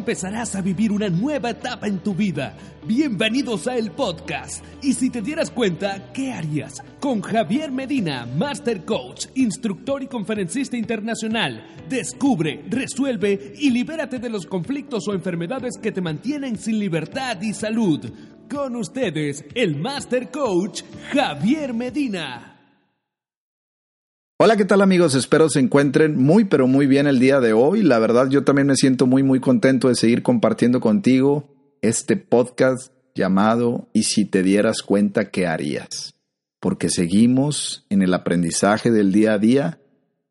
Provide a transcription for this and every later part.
empezarás a vivir una nueva etapa en tu vida. Bienvenidos a el podcast. Y si te dieras cuenta, ¿qué harías? Con Javier Medina, Master Coach, instructor y conferencista internacional. Descubre, resuelve y libérate de los conflictos o enfermedades que te mantienen sin libertad y salud. Con ustedes, el Master Coach, Javier Medina. Hola, ¿qué tal amigos? Espero se encuentren muy pero muy bien el día de hoy. La verdad yo también me siento muy muy contento de seguir compartiendo contigo este podcast llamado Y si te dieras cuenta, ¿qué harías? Porque seguimos en el aprendizaje del día a día,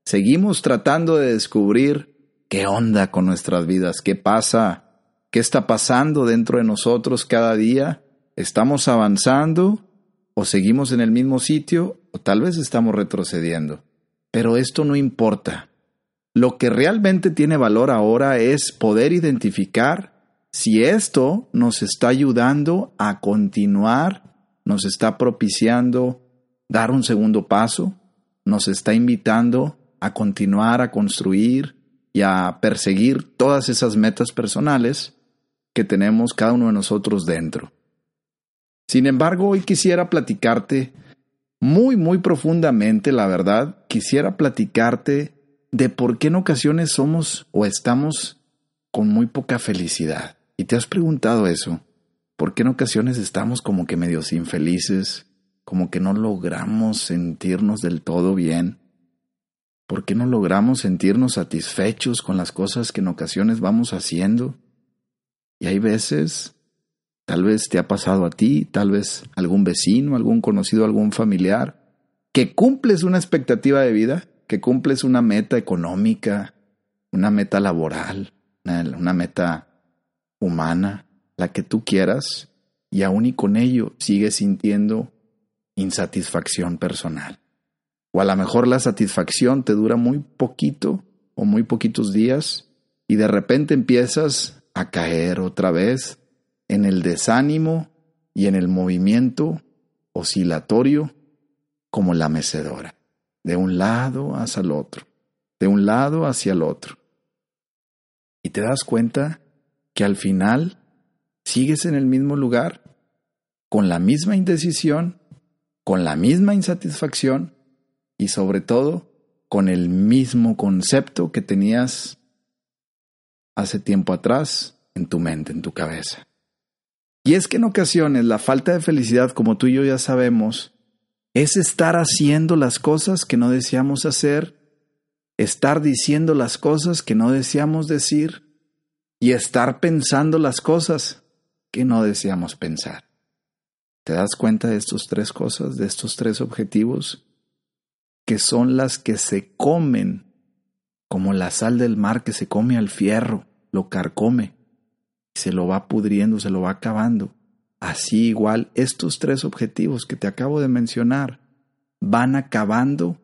seguimos tratando de descubrir qué onda con nuestras vidas, qué pasa, qué está pasando dentro de nosotros cada día, estamos avanzando o seguimos en el mismo sitio o tal vez estamos retrocediendo. Pero esto no importa. Lo que realmente tiene valor ahora es poder identificar si esto nos está ayudando a continuar, nos está propiciando dar un segundo paso, nos está invitando a continuar a construir y a perseguir todas esas metas personales que tenemos cada uno de nosotros dentro. Sin embargo, hoy quisiera platicarte muy, muy profundamente, la verdad, quisiera platicarte de por qué en ocasiones somos o estamos con muy poca felicidad. ¿Y te has preguntado eso? ¿Por qué en ocasiones estamos como que medios infelices, como que no logramos sentirnos del todo bien? ¿Por qué no logramos sentirnos satisfechos con las cosas que en ocasiones vamos haciendo? Y hay veces Tal vez te ha pasado a ti, tal vez algún vecino, algún conocido, algún familiar, que cumples una expectativa de vida, que cumples una meta económica, una meta laboral, una, meta humana, la que tú quieras, y aún y con ello sigues sintiendo insatisfacción personal. O a lo mejor la satisfacción te dura muy poquito o muy poquitos días y de repente empiezas a caer otra vez en el desánimo y en el movimiento oscilatorio como la mecedora, de un lado hacia el otro, de un lado hacia el otro. Y te das cuenta que al final sigues en el mismo lugar, con la misma indecisión, con la misma insatisfacción y sobre todo con el mismo concepto que tenías hace tiempo atrás en tu mente, en tu cabeza. Y es que en ocasiones la falta de felicidad, como tú y yo ya sabemos, es estar haciendo las cosas que no deseamos hacer, estar diciendo las cosas que no deseamos decir y estar pensando las cosas que no deseamos pensar. ¿Te das cuenta de estas tres cosas, de estos tres objetivos? Que son las que se comen como la sal del mar que se come al fierro, lo carcome se lo va pudriendo, se lo va acabando. Así igual, estos tres objetivos que te acabo de mencionar van acabando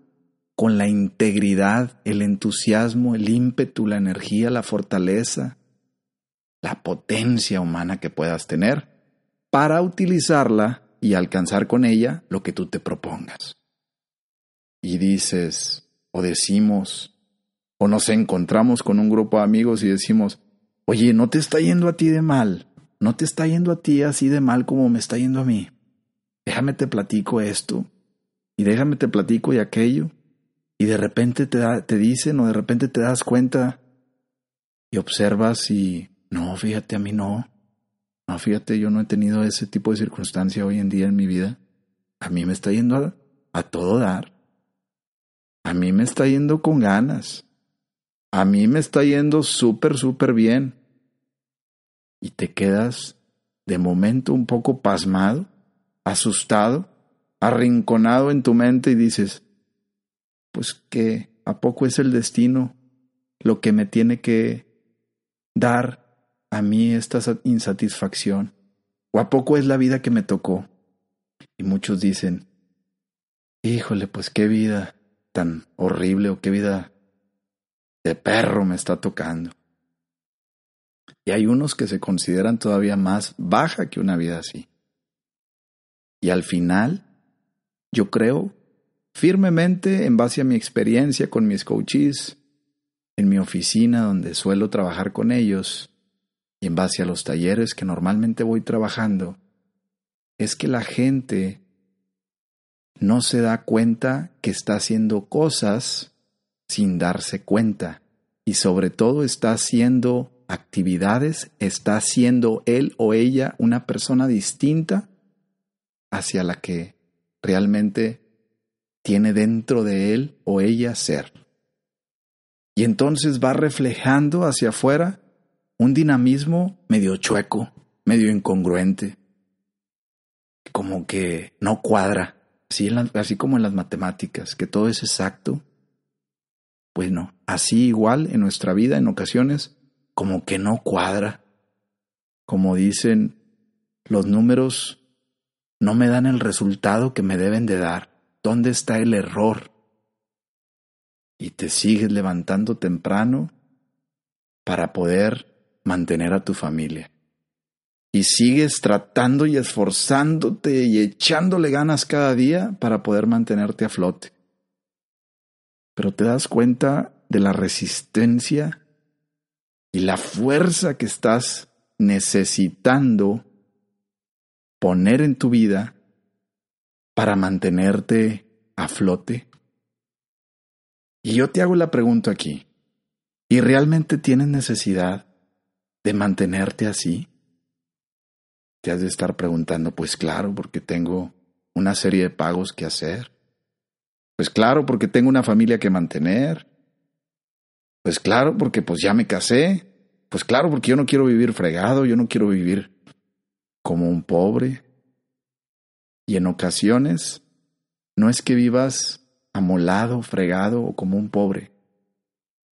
con la integridad, el entusiasmo, el ímpetu, la energía, la fortaleza, la potencia humana que puedas tener para utilizarla y alcanzar con ella lo que tú te propongas. Y dices, o decimos, o nos encontramos con un grupo de amigos y decimos, Oye, no te está yendo a ti de mal, no te está yendo a ti así de mal como me está yendo a mí. Déjame te platico esto, y déjame te platico y aquello, y de repente te, te dicen o de repente te das cuenta y observas y no, fíjate, a mí no. No, fíjate, yo no he tenido ese tipo de circunstancia hoy en día en mi vida. A mí me está yendo a todo dar. A mí me está yendo con ganas. A mí me está yendo súper, súper bien. Y te quedas de momento un poco pasmado, asustado, arrinconado en tu mente y dices, pues qué, ¿A poco es el destino lo que me tiene que dar a mí esta insatisfacción? ¿O a poco es la vida que me tocó? Y muchos dicen, híjole, pues qué vida tan horrible o qué vida de perro me está tocando. Y hay unos que se consideran todavía más baja que una vida así. Y al final, yo creo firmemente, en base a mi experiencia con mis coaches, en mi oficina donde suelo trabajar con ellos, y en base a los talleres que normalmente voy trabajando, es que la gente no se da cuenta que está haciendo cosas sin darse cuenta y sobre todo está haciendo actividades, está siendo él o ella una persona distinta hacia la que realmente tiene dentro de él o ella ser. Y entonces va reflejando hacia afuera un dinamismo medio chueco, medio incongruente, como que no cuadra, así, así como en las matemáticas, que todo es exacto. Pues no, así igual en nuestra vida en ocasiones como que no cuadra. Como dicen, los números no me dan el resultado que me deben de dar. ¿Dónde está el error? Y te sigues levantando temprano para poder mantener a tu familia. Y sigues tratando y esforzándote y echándole ganas cada día para poder mantenerte a flote. Pero te das cuenta de la resistencia y la fuerza que estás necesitando poner en tu vida para mantenerte a flote? Y yo te hago la pregunta aquí, ¿y realmente tienes necesidad de mantenerte así? Te has de estar preguntando, pues claro, porque tengo una serie de pagos que hacer. Pues claro, porque tengo una familia que mantener. Pues claro, porque pues ya me casé. Pues claro, porque yo no quiero vivir fregado, yo no quiero vivir como un pobre. Y en ocasiones no es que vivas amolado, fregado o como un pobre,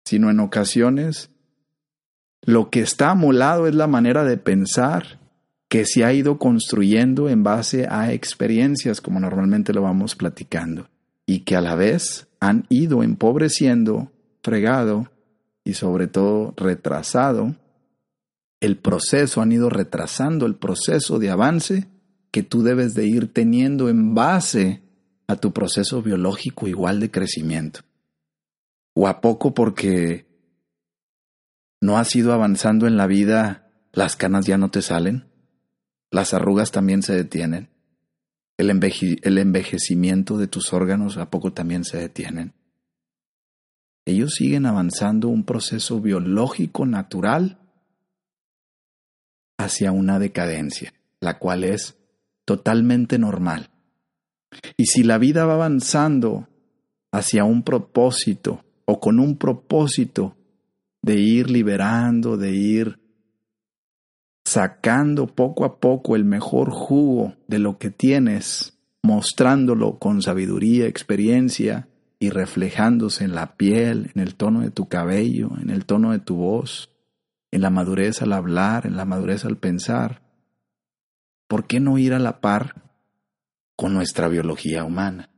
sino en ocasiones lo que está amolado es la manera de pensar que se ha ido construyendo en base a experiencias, como normalmente lo vamos platicando, y que a la vez han ido empobreciendo, fregado y sobre todo retrasado el proceso, han ido retrasando el proceso de avance que tú debes de ir teniendo en base a tu proceso biológico igual de crecimiento. ¿O a poco porque no has ido avanzando en la vida, las canas ya no te salen? ¿Las arrugas también se detienen? ¿El, el envejecimiento de tus órganos a poco también se detienen? ellos siguen avanzando un proceso biológico natural hacia una decadencia, la cual es totalmente normal. Y si la vida va avanzando hacia un propósito o con un propósito de ir liberando, de ir sacando poco a poco el mejor jugo de lo que tienes, mostrándolo con sabiduría, experiencia, y reflejándose en la piel, en el tono de tu cabello, en el tono de tu voz, en la madurez al hablar, en la madurez al pensar. ¿Por qué no ir a la par con nuestra biología humana?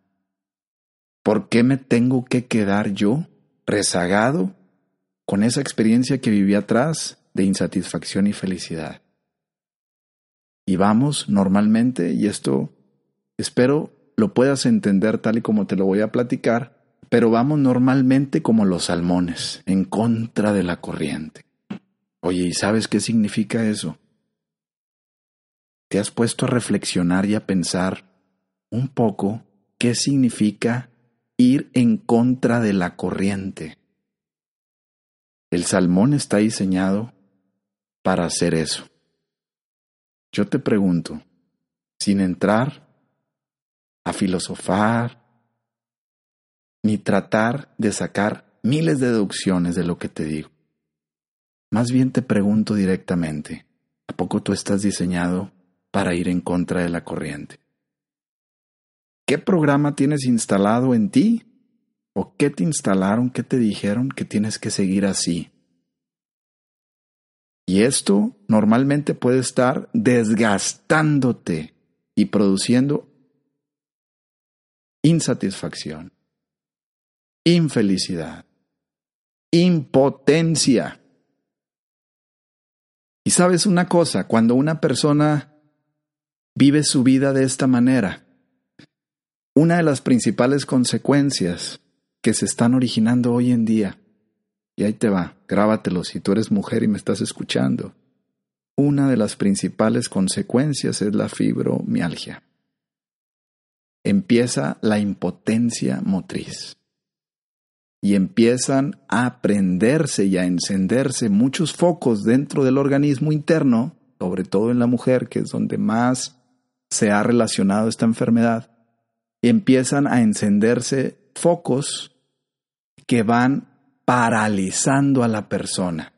¿Por qué me tengo que quedar yo rezagado con esa experiencia que viví atrás de insatisfacción y felicidad? Y vamos normalmente, y esto espero lo puedas entender tal y como te lo voy a platicar, pero vamos normalmente como los salmones, en contra de la corriente. Oye, ¿y sabes qué significa eso? ¿Te has puesto a reflexionar y a pensar un poco qué significa ir en contra de la corriente? El salmón está diseñado para hacer eso. Yo te pregunto, sin entrar a filosofar, ni tratar de sacar miles de deducciones de lo que te digo. Más bien te pregunto directamente, ¿a poco tú estás diseñado para ir en contra de la corriente? ¿Qué programa tienes instalado en ti ¿O qué te instalaron, qué te dijeron que tienes que seguir así? Y esto normalmente puede estar desgastándote y produciendo insatisfacción, infelicidad, impotencia. Y sabes una cosa, cuando una persona vive su vida de esta manera, una de las principales consecuencias que se están originando hoy en día, y ahí te va, grábatelo si tú eres mujer y me estás escuchando, una de las principales consecuencias es la fibromialgia. Empieza la impotencia motriz y empiezan a prenderse y a encenderse muchos focos dentro del organismo interno, sobre todo en la mujer, que es donde más se ha relacionado esta enfermedad, y empiezan a encenderse focos que van paralizando a la persona.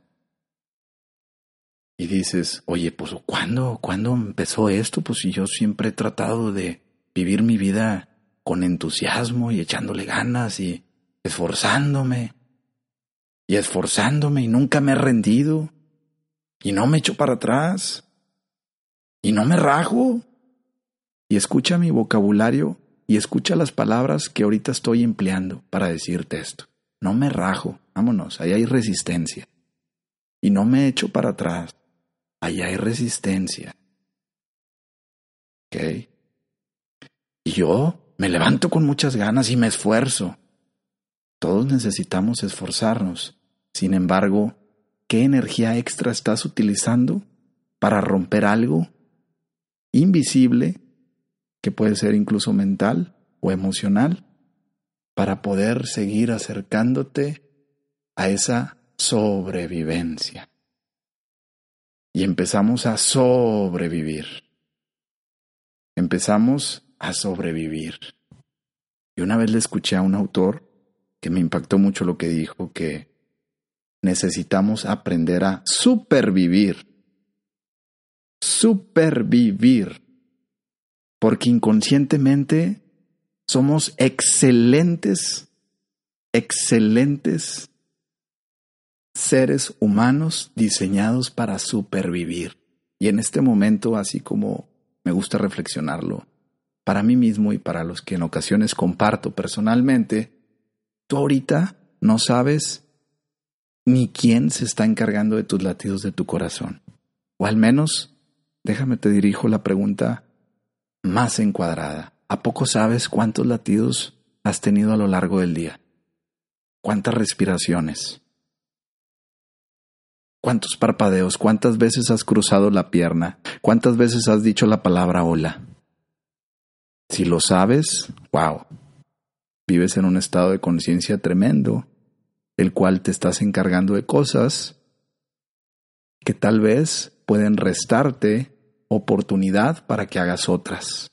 Y dices, oye, pues ¿cuándo, ¿cuándo empezó esto? Pues si yo siempre he tratado de vivir mi vida con entusiasmo y echándole ganas y esforzándome y esforzándome y nunca me he rendido y no me echo para atrás y no me rajo. Y escucha mi vocabulario y escucha las palabras que ahorita estoy empleando para decirte esto. No me rajo, vámonos, ahí hay resistencia. Y no me echo para atrás, ahí hay resistencia. ¿Ok? Y yo me levanto con muchas ganas y me esfuerzo. Todos necesitamos esforzarnos. Sin embargo, ¿qué energía extra estás utilizando para romper algo invisible, que puede ser incluso mental o emocional, para poder seguir acercándote a esa sobrevivencia? Y empezamos a sobrevivir. Empezamos a sobrevivir. Y una vez le escuché a un autor que me impactó mucho lo que dijo, que necesitamos aprender a supervivir. Supervivir. Porque inconscientemente somos excelentes, excelentes seres humanos diseñados para supervivir. Y en este momento, así como me gusta reflexionarlo, para mí mismo y para los que en ocasiones comparto personalmente, Tú ahorita no sabes ni quién se está encargando de tus latidos de tu corazón. O al menos, déjame te dirijo la pregunta más encuadrada. ¿A poco sabes cuántos latidos has tenido a lo largo del día? ¿Cuántas respiraciones? ¿Cuántos parpadeos? ¿Cuántas veces has cruzado la pierna? ¿Cuántas veces has dicho la palabra hola? Si lo sabes, wow, Vives en un estado de conciencia tremendo, el cual te estás encargando de cosas que tal vez pueden restarte oportunidad para que hagas otras.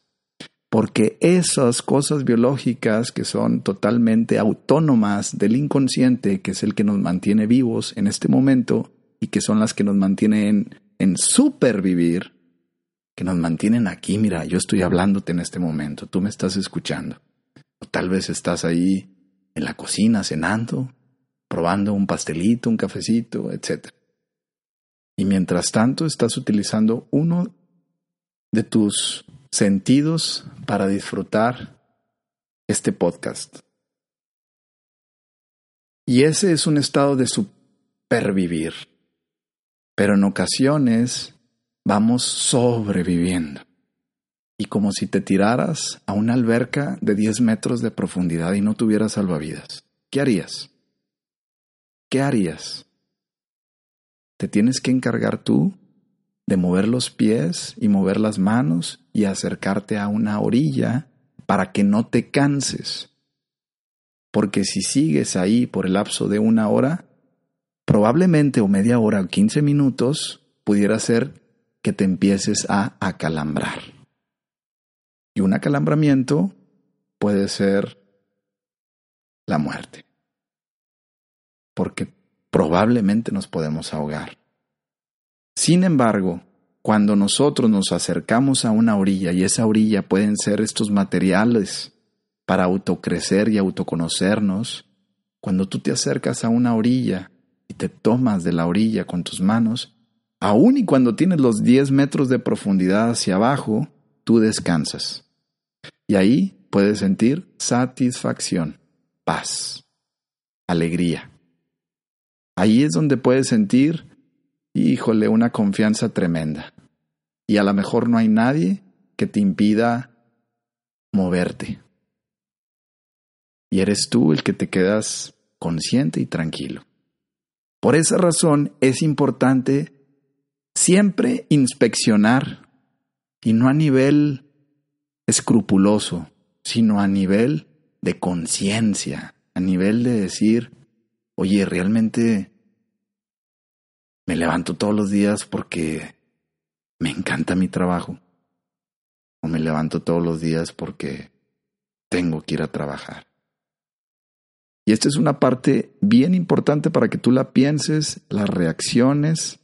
Porque esas cosas biológicas que son totalmente autónomas del inconsciente, que es el que nos mantiene vivos en este momento y que son las que nos mantienen en supervivir, que nos mantienen aquí, mira, yo estoy hablándote en este momento, tú me estás escuchando tal vez estás ahí en la cocina cenando, probando un pastelito, un cafecito, etc. Y mientras tanto estás utilizando uno de tus sentidos para disfrutar este podcast. Y ese es un estado de supervivir. Pero en ocasiones vamos sobreviviendo y como si te tiraras a una alberca de 10 metros de profundidad y no tuvieras salvavidas. ¿Qué harías? ¿Qué harías? Te tienes que encargar tú de mover los pies y mover las manos y acercarte a una orilla para que no te canses. Porque si sigues ahí por el lapso de una hora, probablemente o media hora o 15 minutos pudiera ser que te empieces a acalambrar. Y un acalambramiento puede ser la muerte. Porque probablemente nos podemos ahogar. Sin embargo, cuando nosotros nos acercamos a una orilla, y esa orilla pueden ser estos materiales para autocrecer y autoconocernos, cuando tú te acercas a una orilla y te tomas de la orilla con tus manos, aun y cuando tienes los 10 metros de profundidad hacia abajo, tú descansas. Y ahí puedes sentir satisfacción, paz, alegría. Ahí es donde puedes sentir, híjole, una confianza tremenda. Y a lo mejor no hay nadie que te impida moverte. Y eres tú el que te quedas consciente y tranquilo. Por esa razón es importante siempre inspeccionar, y no a nivel escrupuloso, sino a nivel de conciencia, a nivel de decir, oye, realmente me levanto todos los días porque me encanta mi trabajo, o me levanto todos los días porque tengo que ir a trabajar. Y esta es una parte bien importante para que tú la pienses, las reacciones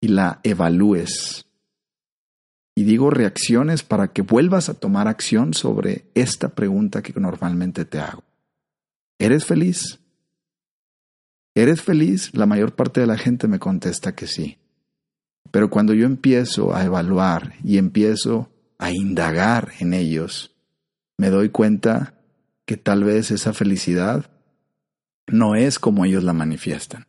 y la evalúes. Y digo reacciones para que vuelvas a tomar acción sobre esta pregunta que normalmente te hago. ¿Eres feliz? ¿Eres feliz? La mayor parte de la gente me contesta que sí. Pero cuando yo empiezo a evaluar y empiezo a indagar en ellos, me doy cuenta que tal vez esa felicidad no es como ellos la manifiestan.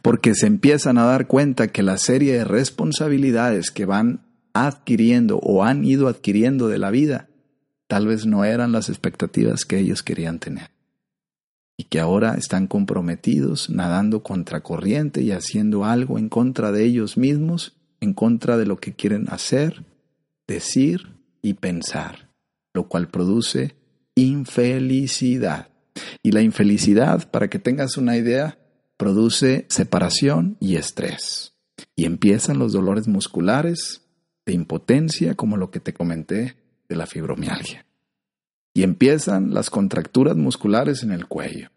Porque se empiezan a dar cuenta que la serie de responsabilidades que van adquiriendo o han ido adquiriendo de la vida tal vez no eran las expectativas que ellos querían tener. Y que ahora están comprometidos, nadando contracorriente y haciendo algo en contra de ellos mismos, en contra de lo que quieren hacer, decir y pensar, lo cual produce infelicidad. Y la infelicidad, para que tengas una idea, produce separación y estrés. Y empiezan los dolores musculares de impotencia, como lo que te comenté de la fibromialgia. Y empiezan las contracturas musculares en el cuello.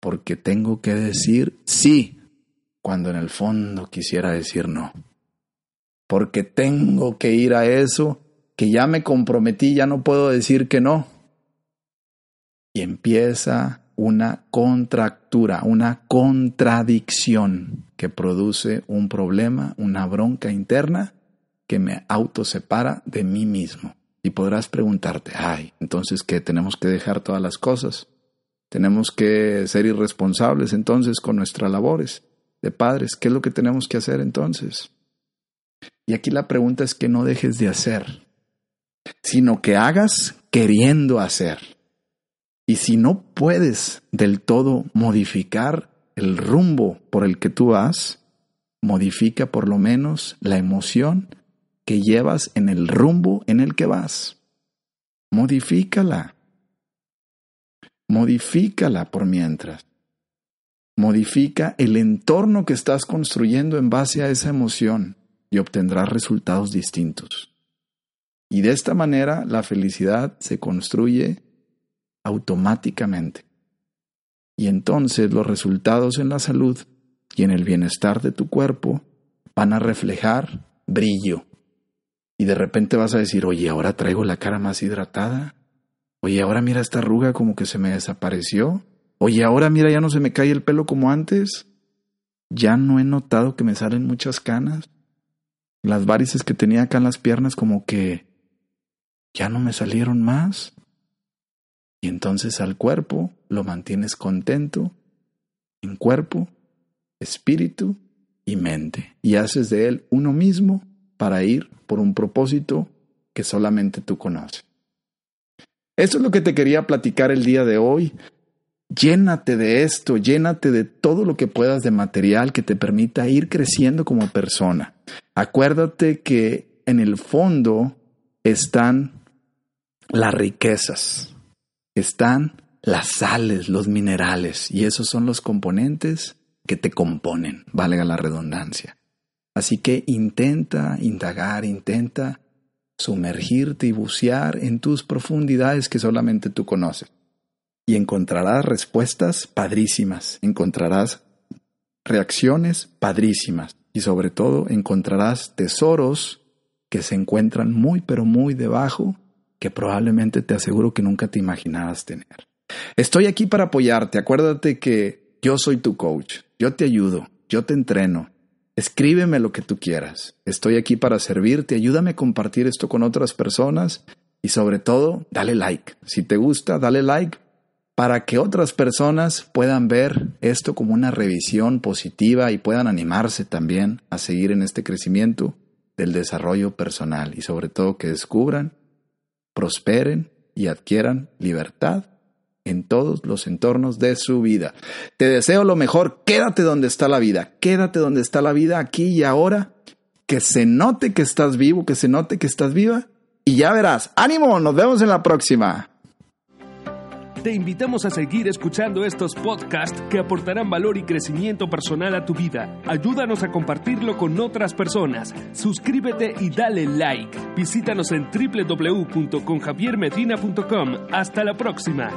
Porque tengo que decir sí cuando en el fondo quisiera decir no. Porque tengo que ir a eso que ya me comprometí, ya no puedo decir que no y empieza una contractura, una contradicción que produce un problema, una bronca interna que me autosepara de mí mismo. Y podrás preguntarte, ay, entonces ¿qué? Tenemos que dejar todas las cosas. Tenemos que ser irresponsables entonces con nuestras labores de padres. ¿Qué es lo que tenemos que hacer entonces? Y aquí la pregunta es que no dejes de hacer, sino que hagas queriendo hacer. Y si no puedes del todo modificar el rumbo por el que tú vas, modifica por lo menos la emoción que llevas en el rumbo en el que vas. Modifícala. Modifícala por mientras. Modifica el entorno que estás construyendo en base a esa emoción y obtendrás resultados distintos. Y de esta manera la felicidad se construye automáticamente. Y entonces los resultados en la salud y en el bienestar de tu cuerpo van a reflejar brillo. Y de repente vas a decir, oye, ahora traigo la cara más hidratada. Oye, ahora mira esta arruga como que se me desapareció. Oye, ahora mira, ya no se me cae el pelo como antes. Ya no he notado que me salen muchas canas. Las varices que tenía acá en las piernas como que ya no me salieron más. Y entonces al cuerpo lo mantienes contento en cuerpo, espíritu y mente. Y haces de él uno mismo para ir por un propósito que solamente tú conoces. Eso es lo que te quería platicar el día de hoy. Llénate de esto, llénate de todo lo que puedas de material que te permita ir creciendo como persona. Acuérdate que en el fondo están las riquezas, están las sales, los minerales, y esos son los componentes que te componen, valga la redundancia. Así que intenta indagar, intenta sumergirte y bucear en tus profundidades que solamente tú conoces. Y encontrarás respuestas padrísimas, encontrarás reacciones padrísimas y sobre todo encontrarás tesoros que se encuentran muy pero muy debajo que probablemente te aseguro que nunca te imaginabas tener. Estoy aquí para apoyarte. Acuérdate que yo soy tu coach. Yo te ayudo. Yo te entreno. Escríbeme lo que tú quieras. Estoy aquí para servirte. Ayúdame a compartir esto con otras personas y sobre todo, dale like. Si te gusta, dale like para que otras personas puedan ver esto como una revisión positiva y puedan animarse también a seguir en este crecimiento del desarrollo personal y sobre todo que descubran, prosperen y adquieran libertad en todos los entornos de su vida. Te deseo lo mejor, quédate donde está la vida, quédate donde está la vida aquí y ahora, que se note que estás vivo, que se note que estás viva y ya verás. Ánimo, nos vemos en la próxima. Te invitamos a seguir escuchando estos podcasts que aportarán valor y crecimiento personal a tu vida. Ayúdanos a compartirlo con otras personas. Suscríbete y dale like. Visítanos en www.conjaviermedina.com. Hasta la próxima.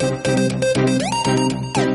Thank you.